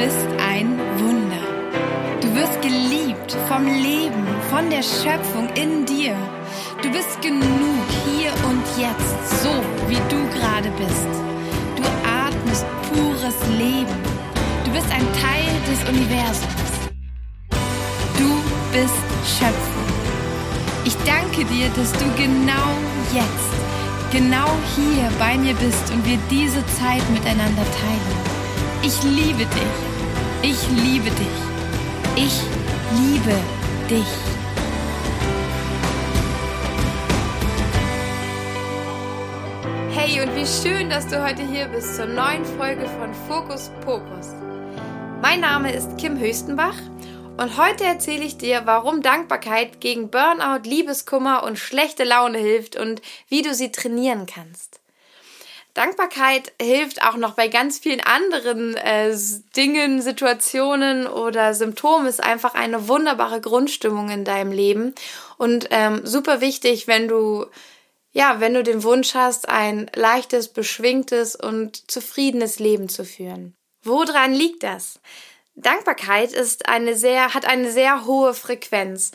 bist ein Wunder. Du wirst geliebt vom Leben, von der Schöpfung in dir. Du bist genug hier und jetzt, so wie du gerade bist. Du atmest pures Leben. Du bist ein Teil des Universums. Du bist Schöpfung. Ich danke dir, dass du genau jetzt, genau hier bei mir bist und wir diese Zeit miteinander teilen. Ich liebe dich. Ich liebe dich. Ich liebe dich. Hey und wie schön, dass du heute hier bist zur neuen Folge von Fokus Pokus. Mein Name ist Kim Höchstenbach und heute erzähle ich dir, warum Dankbarkeit gegen Burnout, Liebeskummer und schlechte Laune hilft und wie du sie trainieren kannst. Dankbarkeit hilft auch noch bei ganz vielen anderen äh, Dingen, Situationen oder Symptomen. Ist einfach eine wunderbare Grundstimmung in deinem Leben und ähm, super wichtig, wenn du ja, wenn du den Wunsch hast, ein leichtes, beschwingtes und zufriedenes Leben zu führen. Woran liegt das? Dankbarkeit ist eine sehr, hat eine sehr hohe Frequenz.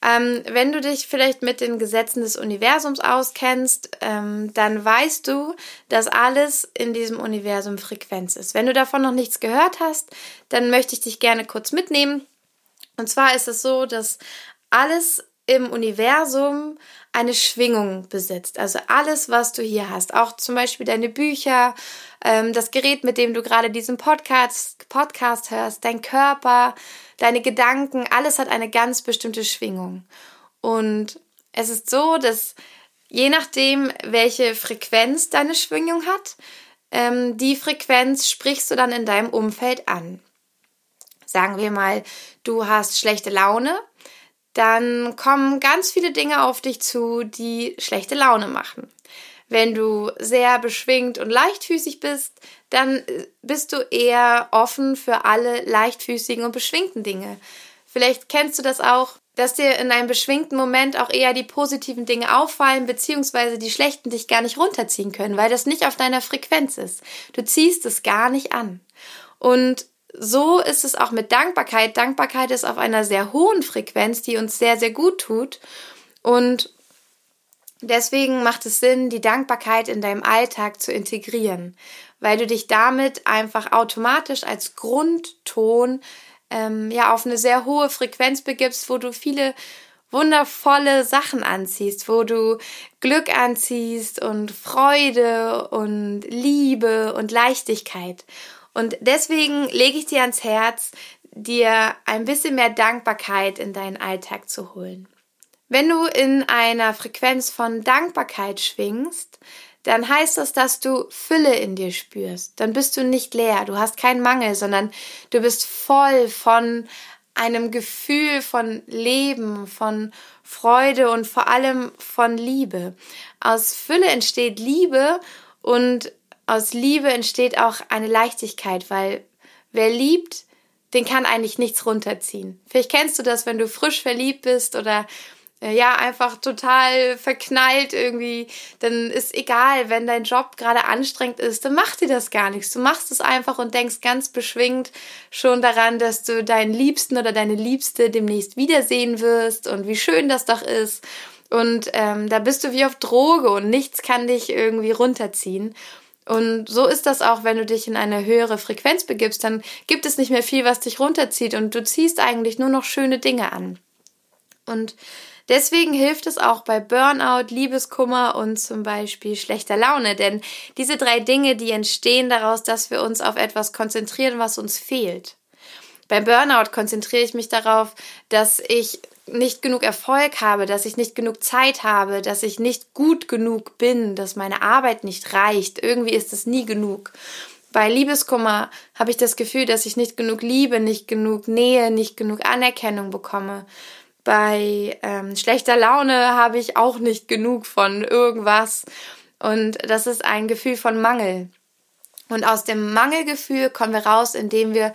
Ähm, wenn du dich vielleicht mit den Gesetzen des Universums auskennst, ähm, dann weißt du, dass alles in diesem Universum Frequenz ist. Wenn du davon noch nichts gehört hast, dann möchte ich dich gerne kurz mitnehmen. Und zwar ist es so, dass alles im Universum eine Schwingung besitzt. Also alles, was du hier hast, auch zum Beispiel deine Bücher, ähm, das Gerät, mit dem du gerade diesen Podcast, Podcast hörst, dein Körper, deine Gedanken, alles hat eine ganz bestimmte Schwingung. Und es ist so, dass je nachdem, welche Frequenz deine Schwingung hat, ähm, die Frequenz sprichst du dann in deinem Umfeld an. Sagen wir mal, du hast schlechte Laune, dann kommen ganz viele Dinge auf dich zu, die schlechte Laune machen. Wenn du sehr beschwingt und leichtfüßig bist, dann äh, bist du eher offen für alle leichtfüßigen und beschwingten Dinge. Vielleicht kennst du das auch, dass dir in einem beschwingten Moment auch eher die positiven Dinge auffallen, beziehungsweise die schlechten dich gar nicht runterziehen können, weil das nicht auf deiner Frequenz ist. Du ziehst es gar nicht an. Und so ist es auch mit Dankbarkeit. Dankbarkeit ist auf einer sehr hohen Frequenz, die uns sehr, sehr gut tut. Und deswegen macht es Sinn, die Dankbarkeit in deinem Alltag zu integrieren, weil du dich damit einfach automatisch als Grundton ähm, ja auf eine sehr hohe Frequenz begibst, wo du viele wundervolle Sachen anziehst, wo du Glück anziehst und Freude und Liebe und Leichtigkeit. Und deswegen lege ich dir ans Herz, dir ein bisschen mehr Dankbarkeit in deinen Alltag zu holen. Wenn du in einer Frequenz von Dankbarkeit schwingst, dann heißt das, dass du Fülle in dir spürst. Dann bist du nicht leer, du hast keinen Mangel, sondern du bist voll von einem Gefühl von Leben, von Freude und vor allem von Liebe. Aus Fülle entsteht Liebe und aus Liebe entsteht auch eine Leichtigkeit, weil wer liebt, den kann eigentlich nichts runterziehen. Vielleicht kennst du das, wenn du frisch verliebt bist oder äh, ja, einfach total verknallt irgendwie, dann ist egal, wenn dein Job gerade anstrengend ist, dann macht dir das gar nichts. Du machst es einfach und denkst ganz beschwingt schon daran, dass du deinen Liebsten oder deine Liebste demnächst wiedersehen wirst und wie schön das doch ist. Und ähm, da bist du wie auf Droge und nichts kann dich irgendwie runterziehen. Und so ist das auch, wenn du dich in eine höhere Frequenz begibst, dann gibt es nicht mehr viel, was dich runterzieht und du ziehst eigentlich nur noch schöne Dinge an. Und deswegen hilft es auch bei Burnout, Liebeskummer und zum Beispiel schlechter Laune, denn diese drei Dinge, die entstehen daraus, dass wir uns auf etwas konzentrieren, was uns fehlt. Beim Burnout konzentriere ich mich darauf, dass ich nicht genug Erfolg habe, dass ich nicht genug Zeit habe, dass ich nicht gut genug bin, dass meine Arbeit nicht reicht. Irgendwie ist es nie genug. Bei Liebeskummer habe ich das Gefühl, dass ich nicht genug Liebe, nicht genug Nähe, nicht genug Anerkennung bekomme. Bei ähm, schlechter Laune habe ich auch nicht genug von irgendwas. Und das ist ein Gefühl von Mangel. Und aus dem Mangelgefühl kommen wir raus, indem wir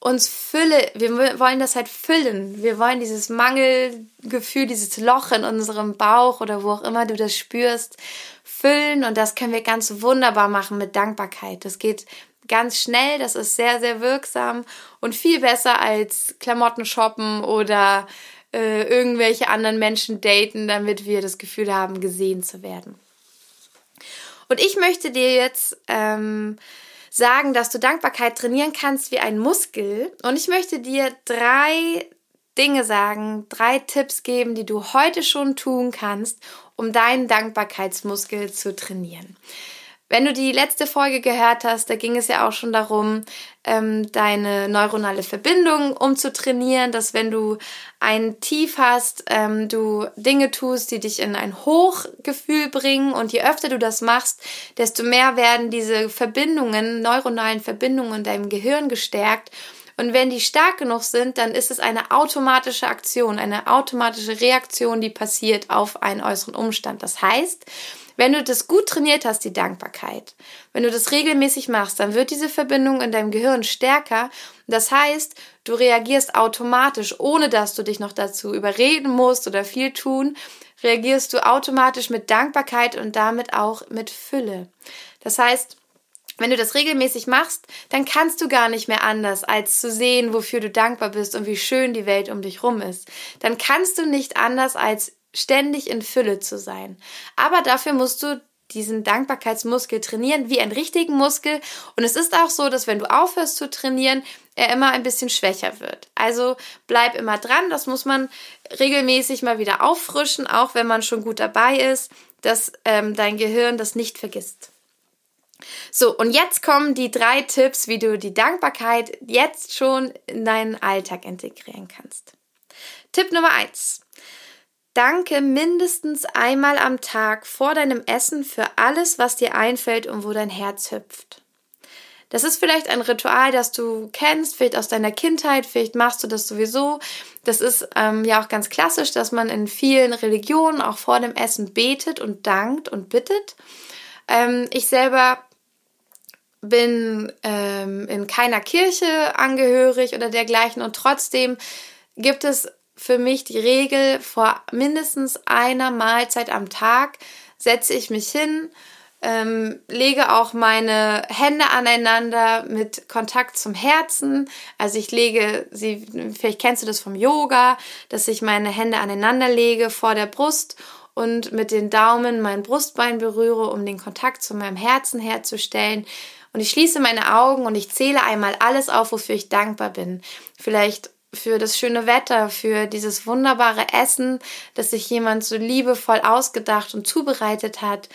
uns Fülle, wir wollen das halt füllen. Wir wollen dieses Mangelgefühl, dieses Loch in unserem Bauch oder wo auch immer du das spürst, füllen und das können wir ganz wunderbar machen mit Dankbarkeit. Das geht ganz schnell, das ist sehr, sehr wirksam und viel besser als Klamotten shoppen oder äh, irgendwelche anderen Menschen daten, damit wir das Gefühl haben, gesehen zu werden. Und ich möchte dir jetzt ähm, sagen, dass du Dankbarkeit trainieren kannst wie ein Muskel. Und ich möchte dir drei Dinge sagen, drei Tipps geben, die du heute schon tun kannst, um deinen Dankbarkeitsmuskel zu trainieren. Wenn du die letzte Folge gehört hast, da ging es ja auch schon darum, ähm, deine neuronale Verbindung umzutrainieren, dass wenn du ein Tief hast, ähm, du Dinge tust, die dich in ein Hochgefühl bringen und je öfter du das machst, desto mehr werden diese Verbindungen, neuronalen Verbindungen in deinem Gehirn gestärkt. Und wenn die stark genug sind, dann ist es eine automatische Aktion, eine automatische Reaktion, die passiert auf einen äußeren Umstand. Das heißt, wenn du das gut trainiert hast, die Dankbarkeit, wenn du das regelmäßig machst, dann wird diese Verbindung in deinem Gehirn stärker. Das heißt, du reagierst automatisch, ohne dass du dich noch dazu überreden musst oder viel tun, reagierst du automatisch mit Dankbarkeit und damit auch mit Fülle. Das heißt, wenn du das regelmäßig machst, dann kannst du gar nicht mehr anders, als zu sehen, wofür du dankbar bist und wie schön die Welt um dich rum ist. Dann kannst du nicht anders, als ständig in Fülle zu sein. Aber dafür musst du diesen Dankbarkeitsmuskel trainieren, wie einen richtigen Muskel. Und es ist auch so, dass wenn du aufhörst zu trainieren, er immer ein bisschen schwächer wird. Also bleib immer dran. Das muss man regelmäßig mal wieder auffrischen, auch wenn man schon gut dabei ist, dass ähm, dein Gehirn das nicht vergisst. So, und jetzt kommen die drei Tipps, wie du die Dankbarkeit jetzt schon in deinen Alltag integrieren kannst. Tipp Nummer eins: Danke mindestens einmal am Tag vor deinem Essen für alles, was dir einfällt und wo dein Herz hüpft. Das ist vielleicht ein Ritual, das du kennst, vielleicht aus deiner Kindheit, vielleicht machst du das sowieso. Das ist ähm, ja auch ganz klassisch, dass man in vielen Religionen auch vor dem Essen betet und dankt und bittet. Ähm, ich selber bin ähm, in keiner Kirche angehörig oder dergleichen und trotzdem gibt es für mich die Regel, vor mindestens einer Mahlzeit am Tag setze ich mich hin, ähm, lege auch meine Hände aneinander mit Kontakt zum Herzen. Also ich lege sie, vielleicht kennst du das vom Yoga, dass ich meine Hände aneinander lege vor der Brust und mit den Daumen mein Brustbein berühre, um den Kontakt zu meinem Herzen herzustellen. Und ich schließe meine Augen und ich zähle einmal alles auf, wofür ich dankbar bin. Vielleicht für das schöne Wetter, für dieses wunderbare Essen, das sich jemand so liebevoll ausgedacht und zubereitet hat,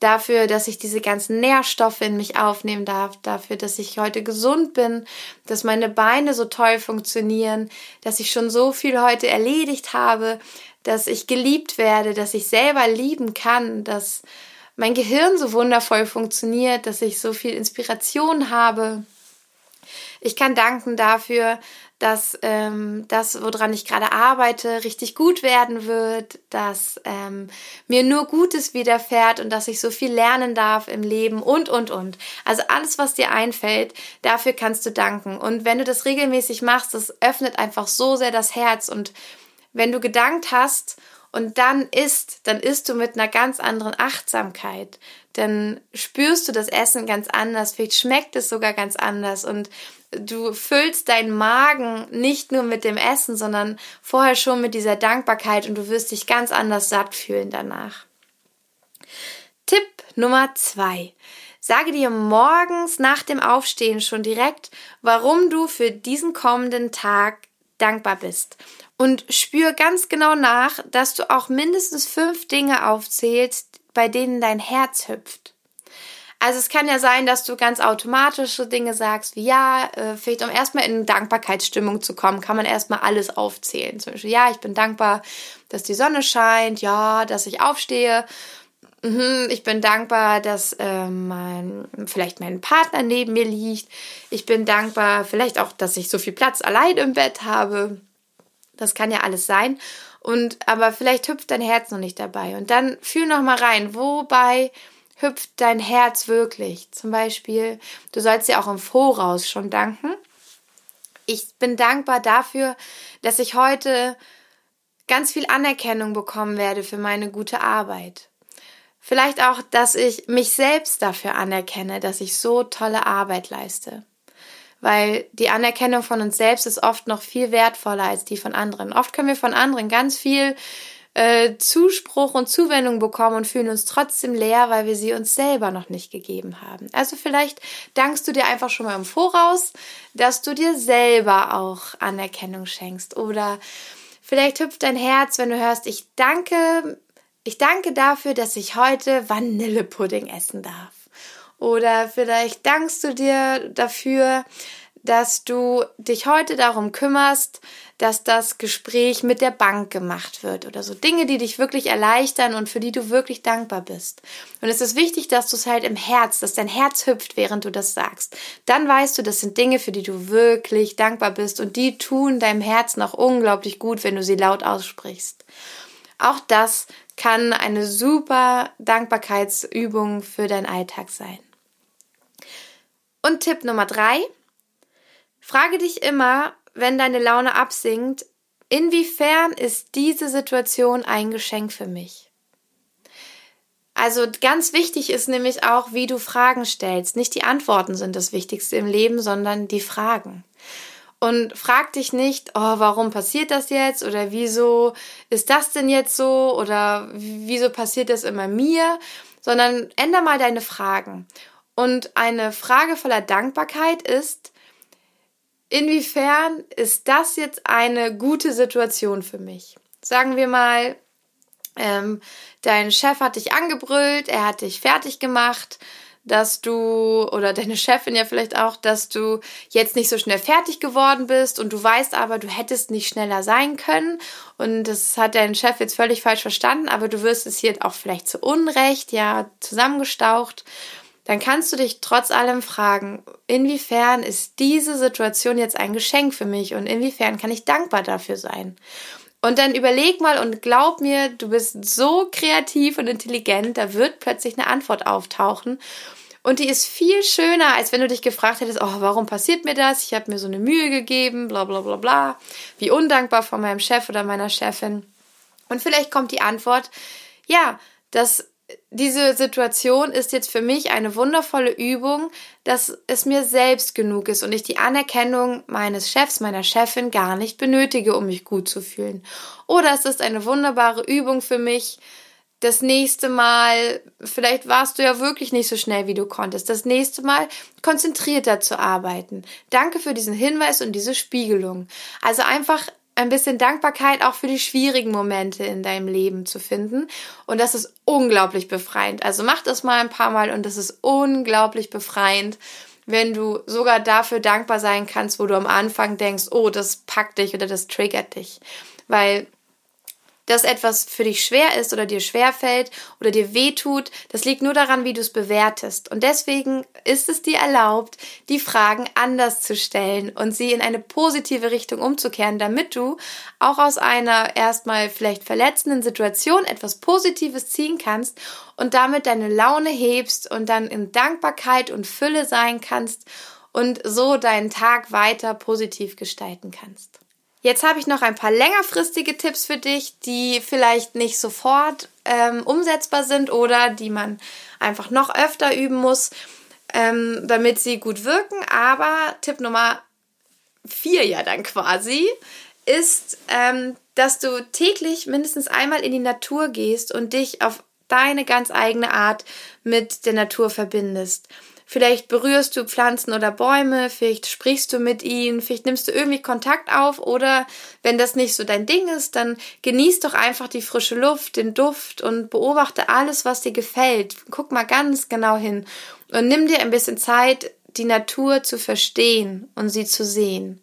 dafür, dass ich diese ganzen Nährstoffe in mich aufnehmen darf, dafür, dass ich heute gesund bin, dass meine Beine so toll funktionieren, dass ich schon so viel heute erledigt habe, dass ich geliebt werde, dass ich selber lieben kann, dass mein Gehirn so wundervoll funktioniert, dass ich so viel Inspiration habe. Ich kann danken dafür, dass ähm, das, woran ich gerade arbeite, richtig gut werden wird, dass ähm, mir nur Gutes widerfährt und dass ich so viel lernen darf im Leben und, und, und. Also alles, was dir einfällt, dafür kannst du danken. Und wenn du das regelmäßig machst, das öffnet einfach so sehr das Herz. Und wenn du gedankt hast und dann isst, dann isst du mit einer ganz anderen Achtsamkeit. Dann spürst du das Essen ganz anders, vielleicht schmeckt es sogar ganz anders und du füllst deinen Magen nicht nur mit dem Essen, sondern vorher schon mit dieser Dankbarkeit und du wirst dich ganz anders satt fühlen danach. Tipp Nummer zwei. Sage dir morgens nach dem Aufstehen schon direkt, warum du für diesen kommenden Tag dankbar bist. Und spür ganz genau nach, dass du auch mindestens fünf Dinge aufzählst, bei denen dein Herz hüpft. Also es kann ja sein, dass du ganz automatische Dinge sagst, wie ja, äh, vielleicht um erstmal in Dankbarkeitsstimmung zu kommen, kann man erstmal alles aufzählen. Zum Beispiel, ja, ich bin dankbar, dass die Sonne scheint, ja, dass ich aufstehe. Mhm, ich bin dankbar, dass äh, mein, vielleicht mein Partner neben mir liegt. Ich bin dankbar, vielleicht auch, dass ich so viel Platz allein im Bett habe. Das kann ja alles sein. Und aber vielleicht hüpft dein Herz noch nicht dabei. Und dann fühl noch mal rein, wobei hüpft dein Herz wirklich? Zum Beispiel, du sollst dir auch im Voraus schon danken. Ich bin dankbar dafür, dass ich heute ganz viel Anerkennung bekommen werde für meine gute Arbeit. Vielleicht auch, dass ich mich selbst dafür anerkenne, dass ich so tolle Arbeit leiste. Weil die Anerkennung von uns selbst ist oft noch viel wertvoller als die von anderen. Oft können wir von anderen ganz viel äh, Zuspruch und Zuwendung bekommen und fühlen uns trotzdem leer, weil wir sie uns selber noch nicht gegeben haben. Also vielleicht dankst du dir einfach schon mal im Voraus, dass du dir selber auch Anerkennung schenkst oder Vielleicht hüpft dein Herz, wenn du hörst, ich danke, ich danke dafür, dass ich heute Vanillepudding essen darf. Oder vielleicht dankst du dir dafür, dass du dich heute darum kümmerst, dass das Gespräch mit der Bank gemacht wird oder so Dinge, die dich wirklich erleichtern und für die du wirklich dankbar bist. Und es ist wichtig, dass du es halt im Herz, dass dein Herz hüpft, während du das sagst. Dann weißt du, das sind Dinge, für die du wirklich dankbar bist und die tun deinem Herz noch unglaublich gut, wenn du sie laut aussprichst. Auch das kann eine super Dankbarkeitsübung für deinen Alltag sein. Und Tipp Nummer drei, Frage dich immer, wenn deine Laune absinkt, inwiefern ist diese Situation ein Geschenk für mich? Also ganz wichtig ist nämlich auch, wie du Fragen stellst. Nicht die Antworten sind das Wichtigste im Leben, sondern die Fragen. Und frag dich nicht, oh, warum passiert das jetzt? Oder wieso ist das denn jetzt so? Oder wieso passiert das immer mir? Sondern änder mal deine Fragen. Und eine Frage voller Dankbarkeit ist, inwiefern ist das jetzt eine gute Situation für mich? Sagen wir mal, ähm, dein Chef hat dich angebrüllt, er hat dich fertig gemacht, dass du, oder deine Chefin ja vielleicht auch, dass du jetzt nicht so schnell fertig geworden bist und du weißt aber, du hättest nicht schneller sein können und das hat dein Chef jetzt völlig falsch verstanden, aber du wirst es hier auch vielleicht zu Unrecht, ja, zusammengestaucht dann kannst du dich trotz allem fragen, inwiefern ist diese Situation jetzt ein Geschenk für mich und inwiefern kann ich dankbar dafür sein? Und dann überleg mal und glaub mir, du bist so kreativ und intelligent, da wird plötzlich eine Antwort auftauchen. Und die ist viel schöner, als wenn du dich gefragt hättest, oh, warum passiert mir das? Ich habe mir so eine Mühe gegeben, bla bla bla bla. Wie undankbar von meinem Chef oder meiner Chefin. Und vielleicht kommt die Antwort, ja, das diese Situation ist jetzt für mich eine wundervolle Übung, dass es mir selbst genug ist und ich die Anerkennung meines Chefs, meiner Chefin gar nicht benötige, um mich gut zu fühlen. Oder es ist eine wunderbare Übung für mich, das nächste Mal, vielleicht warst du ja wirklich nicht so schnell, wie du konntest, das nächste Mal konzentrierter zu arbeiten. Danke für diesen Hinweis und diese Spiegelung. Also einfach ein bisschen Dankbarkeit auch für die schwierigen Momente in deinem Leben zu finden. Und das ist unglaublich befreiend. Also mach das mal ein paar Mal und das ist unglaublich befreiend, wenn du sogar dafür dankbar sein kannst, wo du am Anfang denkst, oh, das packt dich oder das triggert dich. Weil dass etwas für dich schwer ist oder dir schwer fällt oder dir wehtut, das liegt nur daran, wie du es bewertest. Und deswegen ist es dir erlaubt, die Fragen anders zu stellen und sie in eine positive Richtung umzukehren, damit du auch aus einer erstmal vielleicht verletzenden Situation etwas Positives ziehen kannst und damit deine Laune hebst und dann in Dankbarkeit und Fülle sein kannst und so deinen Tag weiter positiv gestalten kannst. Jetzt habe ich noch ein paar längerfristige Tipps für dich, die vielleicht nicht sofort ähm, umsetzbar sind oder die man einfach noch öfter üben muss, ähm, damit sie gut wirken. Aber Tipp Nummer vier ja dann quasi ist, ähm, dass du täglich mindestens einmal in die Natur gehst und dich auf deine ganz eigene Art mit der Natur verbindest. Vielleicht berührst du Pflanzen oder Bäume, vielleicht sprichst du mit ihnen, vielleicht nimmst du irgendwie Kontakt auf oder wenn das nicht so dein Ding ist, dann genieß doch einfach die frische Luft, den Duft und beobachte alles, was dir gefällt. Guck mal ganz genau hin und nimm dir ein bisschen Zeit, die Natur zu verstehen und sie zu sehen.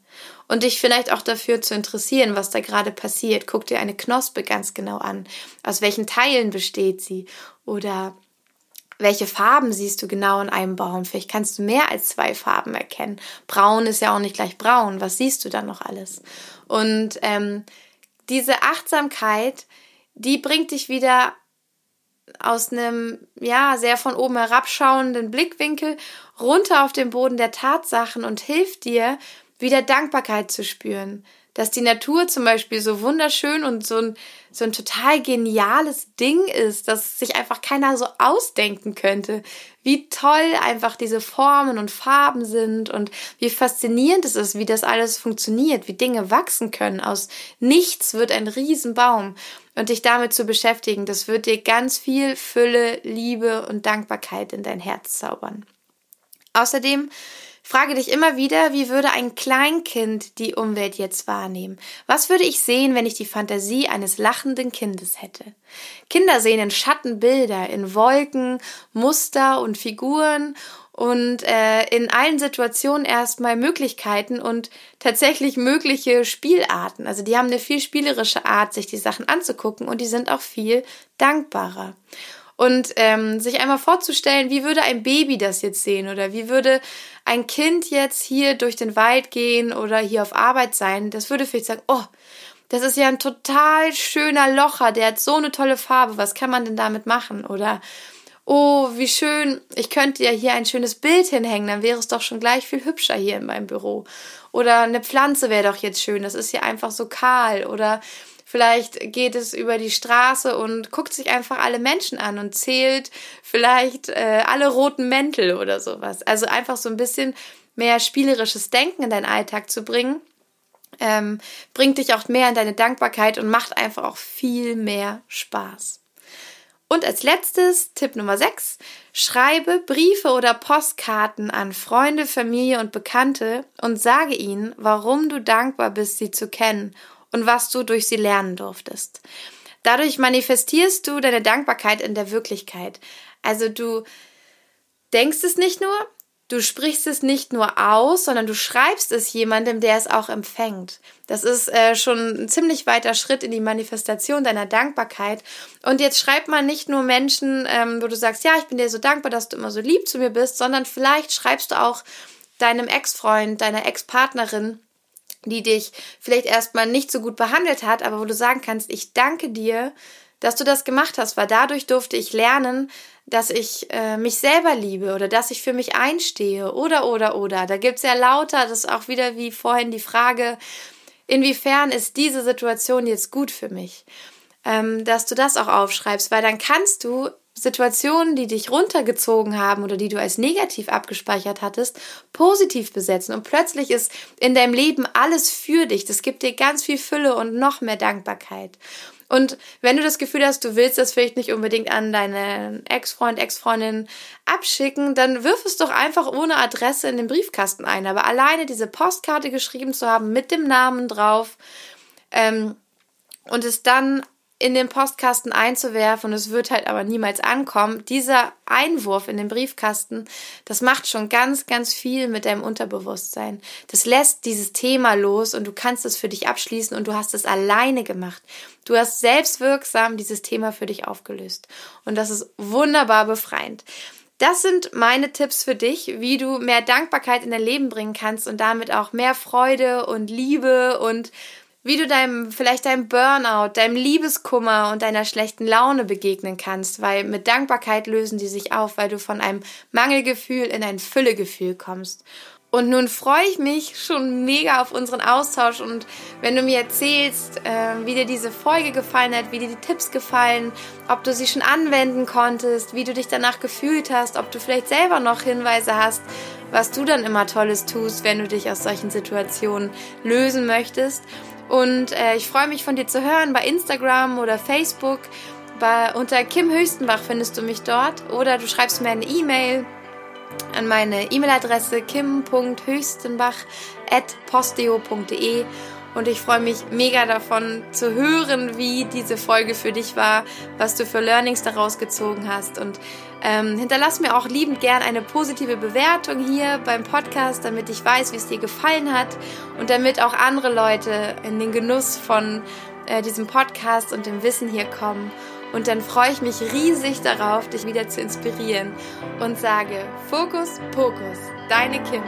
Und dich vielleicht auch dafür zu interessieren, was da gerade passiert. Guck dir eine Knospe ganz genau an. Aus welchen Teilen besteht sie? Oder welche Farben siehst du genau in einem Baum? Vielleicht kannst du mehr als zwei Farben erkennen. Braun ist ja auch nicht gleich braun. Was siehst du dann noch alles? Und ähm, diese Achtsamkeit, die bringt dich wieder aus einem ja sehr von oben herabschauenden Blickwinkel runter auf den Boden der Tatsachen und hilft dir wieder Dankbarkeit zu spüren, dass die Natur zum Beispiel so wunderschön und so ein, so ein total geniales Ding ist, dass sich einfach keiner so ausdenken könnte. Wie toll einfach diese Formen und Farben sind und wie faszinierend es ist, wie das alles funktioniert, wie Dinge wachsen können. Aus nichts wird ein Riesenbaum. Und dich damit zu beschäftigen, das wird dir ganz viel Fülle, Liebe und Dankbarkeit in dein Herz zaubern. Außerdem Frage dich immer wieder, wie würde ein Kleinkind die Umwelt jetzt wahrnehmen? Was würde ich sehen, wenn ich die Fantasie eines lachenden Kindes hätte? Kinder sehen in Schatten Bilder, in Wolken, Muster und Figuren und äh, in allen Situationen erstmal Möglichkeiten und tatsächlich mögliche Spielarten. Also die haben eine viel spielerische Art, sich die Sachen anzugucken und die sind auch viel dankbarer und ähm, sich einmal vorzustellen, wie würde ein Baby das jetzt sehen oder wie würde ein Kind jetzt hier durch den Wald gehen oder hier auf Arbeit sein, das würde vielleicht sagen, oh, das ist ja ein total schöner Locher, der hat so eine tolle Farbe, was kann man denn damit machen? Oder oh, wie schön, ich könnte ja hier ein schönes Bild hinhängen, dann wäre es doch schon gleich viel hübscher hier in meinem Büro. Oder eine Pflanze wäre doch jetzt schön, das ist hier einfach so kahl. Oder Vielleicht geht es über die Straße und guckt sich einfach alle Menschen an und zählt vielleicht äh, alle roten Mäntel oder sowas. Also einfach so ein bisschen mehr spielerisches Denken in deinen Alltag zu bringen. Ähm, bringt dich auch mehr in deine Dankbarkeit und macht einfach auch viel mehr Spaß. Und als letztes, Tipp Nummer 6, schreibe Briefe oder Postkarten an Freunde, Familie und Bekannte und sage ihnen, warum du dankbar bist, sie zu kennen und was du durch sie lernen durftest. Dadurch manifestierst du deine Dankbarkeit in der Wirklichkeit. Also du denkst es nicht nur, du sprichst es nicht nur aus, sondern du schreibst es jemandem, der es auch empfängt. Das ist äh, schon ein ziemlich weiter Schritt in die Manifestation deiner Dankbarkeit. Und jetzt schreibt man nicht nur Menschen, ähm, wo du sagst, ja, ich bin dir so dankbar, dass du immer so lieb zu mir bist, sondern vielleicht schreibst du auch deinem Ex-Freund, deiner Ex-Partnerin, die dich vielleicht erstmal nicht so gut behandelt hat, aber wo du sagen kannst, ich danke dir, dass du das gemacht hast, weil dadurch durfte ich lernen, dass ich äh, mich selber liebe oder dass ich für mich einstehe oder oder oder. Da gibt's ja lauter, das ist auch wieder wie vorhin die Frage, inwiefern ist diese Situation jetzt gut für mich? Ähm, dass du das auch aufschreibst, weil dann kannst du Situationen, die dich runtergezogen haben oder die du als negativ abgespeichert hattest, positiv besetzen. Und plötzlich ist in deinem Leben alles für dich. Das gibt dir ganz viel Fülle und noch mehr Dankbarkeit. Und wenn du das Gefühl hast, du willst das vielleicht nicht unbedingt an deinen Ex-Freund, Ex-Freundin abschicken, dann wirf es doch einfach ohne Adresse in den Briefkasten ein. Aber alleine diese Postkarte geschrieben zu haben mit dem Namen drauf ähm, und es dann in den Postkasten einzuwerfen und es wird halt aber niemals ankommen. Dieser Einwurf in den Briefkasten, das macht schon ganz, ganz viel mit deinem Unterbewusstsein. Das lässt dieses Thema los und du kannst es für dich abschließen und du hast es alleine gemacht. Du hast selbstwirksam dieses Thema für dich aufgelöst. Und das ist wunderbar befreiend. Das sind meine Tipps für dich, wie du mehr Dankbarkeit in dein Leben bringen kannst und damit auch mehr Freude und Liebe und wie du deinem, vielleicht deinem Burnout, deinem Liebeskummer und deiner schlechten Laune begegnen kannst, weil mit Dankbarkeit lösen die sich auf, weil du von einem Mangelgefühl in ein Füllegefühl kommst. Und nun freue ich mich schon mega auf unseren Austausch und wenn du mir erzählst, äh, wie dir diese Folge gefallen hat, wie dir die Tipps gefallen, ob du sie schon anwenden konntest, wie du dich danach gefühlt hast, ob du vielleicht selber noch Hinweise hast, was du dann immer Tolles tust, wenn du dich aus solchen Situationen lösen möchtest. Und äh, ich freue mich von dir zu hören bei Instagram oder Facebook. Bei, unter Kim Höchstenbach findest du mich dort oder du schreibst mir eine E-Mail an meine E-Mail-Adresse kim.höchstenbach.posteo.de und ich freue mich mega davon zu hören, wie diese Folge für dich war, was du für Learnings daraus gezogen hast. Und ähm, hinterlass mir auch liebend gern eine positive Bewertung hier beim Podcast, damit ich weiß, wie es dir gefallen hat und damit auch andere Leute in den Genuss von äh, diesem Podcast und dem Wissen hier kommen. Und dann freue ich mich riesig darauf, dich wieder zu inspirieren und sage Fokus, Pokus, deine Kim.